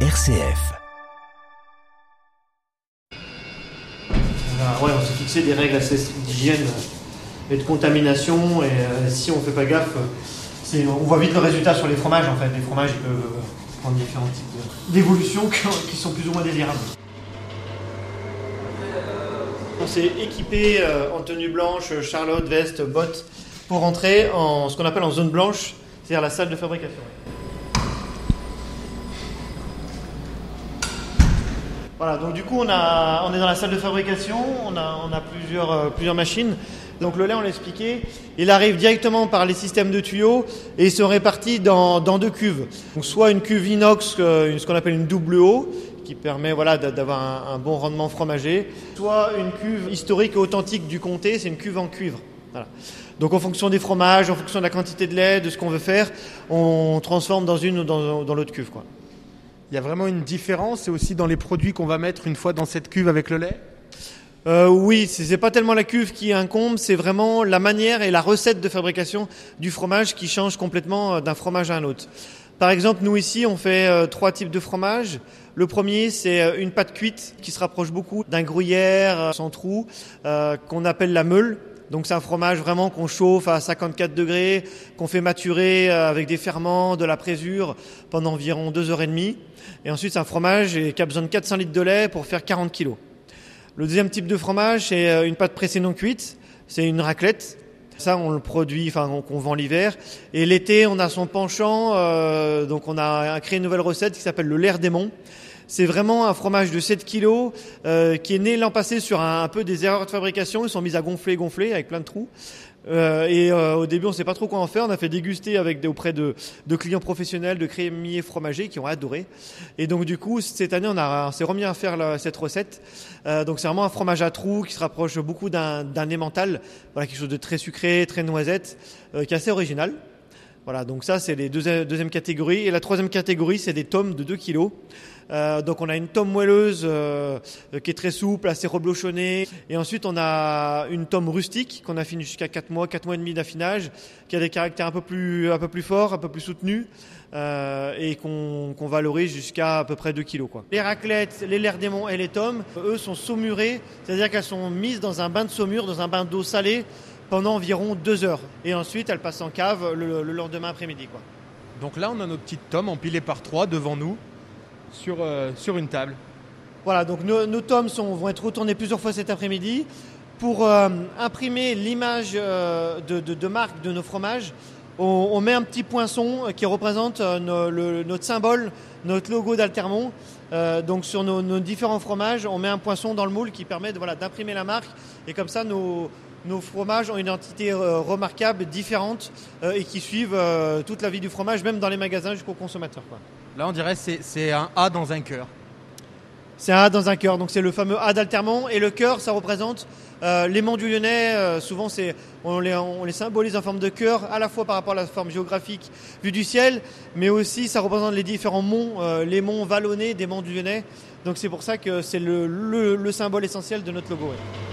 RCF. ouais, on s'est fixé des règles assez d'hygiène et de contamination. Et euh, si on fait pas gaffe, c'est, on voit vite le résultat sur les fromages. En fait, les fromages ils peuvent euh, prendre différents types de- d'évolutions qui sont plus ou moins désirables. On s'est équipé euh, en tenue blanche, charlotte, veste, bottes, pour entrer en ce qu'on appelle en zone blanche, c'est-à-dire la salle de fabrication. Voilà, donc du coup on, a, on est dans la salle de fabrication, on a, on a plusieurs, euh, plusieurs machines. Donc le lait, on l'a expliqué, il arrive directement par les systèmes de tuyaux et il se répartit dans, dans deux cuves. Donc soit une cuve inox, euh, ce qu'on appelle une double eau, qui permet voilà, d'a- d'avoir un, un bon rendement fromager, soit une cuve historique et authentique du comté, c'est une cuve en cuivre. Voilà. Donc en fonction des fromages, en fonction de la quantité de lait, de ce qu'on veut faire, on transforme dans une ou dans, dans l'autre cuve. Quoi. Il y a vraiment une différence et aussi dans les produits qu'on va mettre une fois dans cette cuve avec le lait? Euh, oui, c'est pas tellement la cuve qui incombe, c'est vraiment la manière et la recette de fabrication du fromage qui change complètement euh, d'un fromage à un autre. Par exemple, nous ici, on fait euh, trois types de fromage. Le premier, c'est euh, une pâte cuite qui se rapproche beaucoup d'un gruyère sans trou, qu'on appelle la meule. Donc c'est un fromage vraiment qu'on chauffe à 54 degrés, qu'on fait maturer euh, avec des ferments, de la présure pendant environ deux heures et demie. Et ensuite, c'est un fromage qui a besoin de 400 litres de lait pour faire 40 kilos. Le deuxième type de fromage, c'est euh, une pâte pressée non cuite. C'est une raclette. Ça, on le produit, enfin, on- qu'on vend l'hiver. Et l'été, on a son penchant. euh, donc, on a créé une nouvelle recette qui s'appelle le lair démon. C'est vraiment un fromage de 7 kilos euh, qui est né l'an passé sur un, peu des erreurs de fabrication. Ils sont mis à gonfler, gonfler avec plein de trous. Euh, et euh, au début, on ne sait pas trop quoi en faire. On a fait déguster avec auprès de, de clients professionnels, de crémiers fromagers qui ont adoré. Et donc, du coup, cette année, on, a, on s'est remis à faire la- cette recette. Euh, donc, c'est vraiment un fromage à trous qui se rapproche beaucoup d'un, d'un emmental. Voilà, quelque chose de très sucré, très noisette, euh, qui est assez original. Voilà, donc ça, c'est les deux, deuxième catégorie. Et la troisième catégorie, c'est des tomes de 2 kilos. Euh, donc on a une tome moelleuse euh, qui est très souple, assez reblochonnée. Et ensuite on a une tome rustique qu'on affine jusqu'à 4 mois, 4 mois et demi d'affinage, qui a des caractères un peu plus, un peu plus forts, un peu plus soutenus. euh, et qu'on qu'on valorise jusqu'à à peu près 2 kilos. Quoi. Les raclettes, les lairs démons et les tomes, eux sont saumurés, c'est-à-dire qu'elles sont mises dans un bain de saumure, dans un bain d'eau salée pendant environ 2 heures. Et ensuite elles passent en cave le, le lendemain après-midi. Quoi. Donc là, on a nos petites tomes empilées par trois devant nous sur, euh, sur une table. Voilà, donc nos, nos tomes sont, vont être retournés plusieurs fois cet après-midi pour euh, imprimer l'image euh, de, de, de marque de nos fromages. On, on met un petit poinçon qui représente le- notre symbole, notre logo d'Altermont. Euh, donc sur nos, nos différents fromages, on met un poinçon dans le moule qui permet de, voilà, d'imprimer la marque. Et comme ça, nos, nos fromages ont une identité euh, remarquable, différente euh, et qui suivent euh, toute la vie du fromage, même dans les magasins jusqu'au consommateur. Quoi. Là, on dirait que c'est- c'est un A dans un cœur. C'est un A dans un cœur, donc c'est le fameux A d'Altermont. Et le cœur, ça représente euh, l'aimant du Lyonnais. euh, souvent, c'est on les, on les symbolise en forme de cœur, à la fois par rapport à la forme géographique vue du ciel, mais aussi ça représente les différents monts, euh, les monts vallonnés des monts du Lyonnais. Donc c'est pour ça que c'est le, le- le symbole essentiel de notre logo. ouais.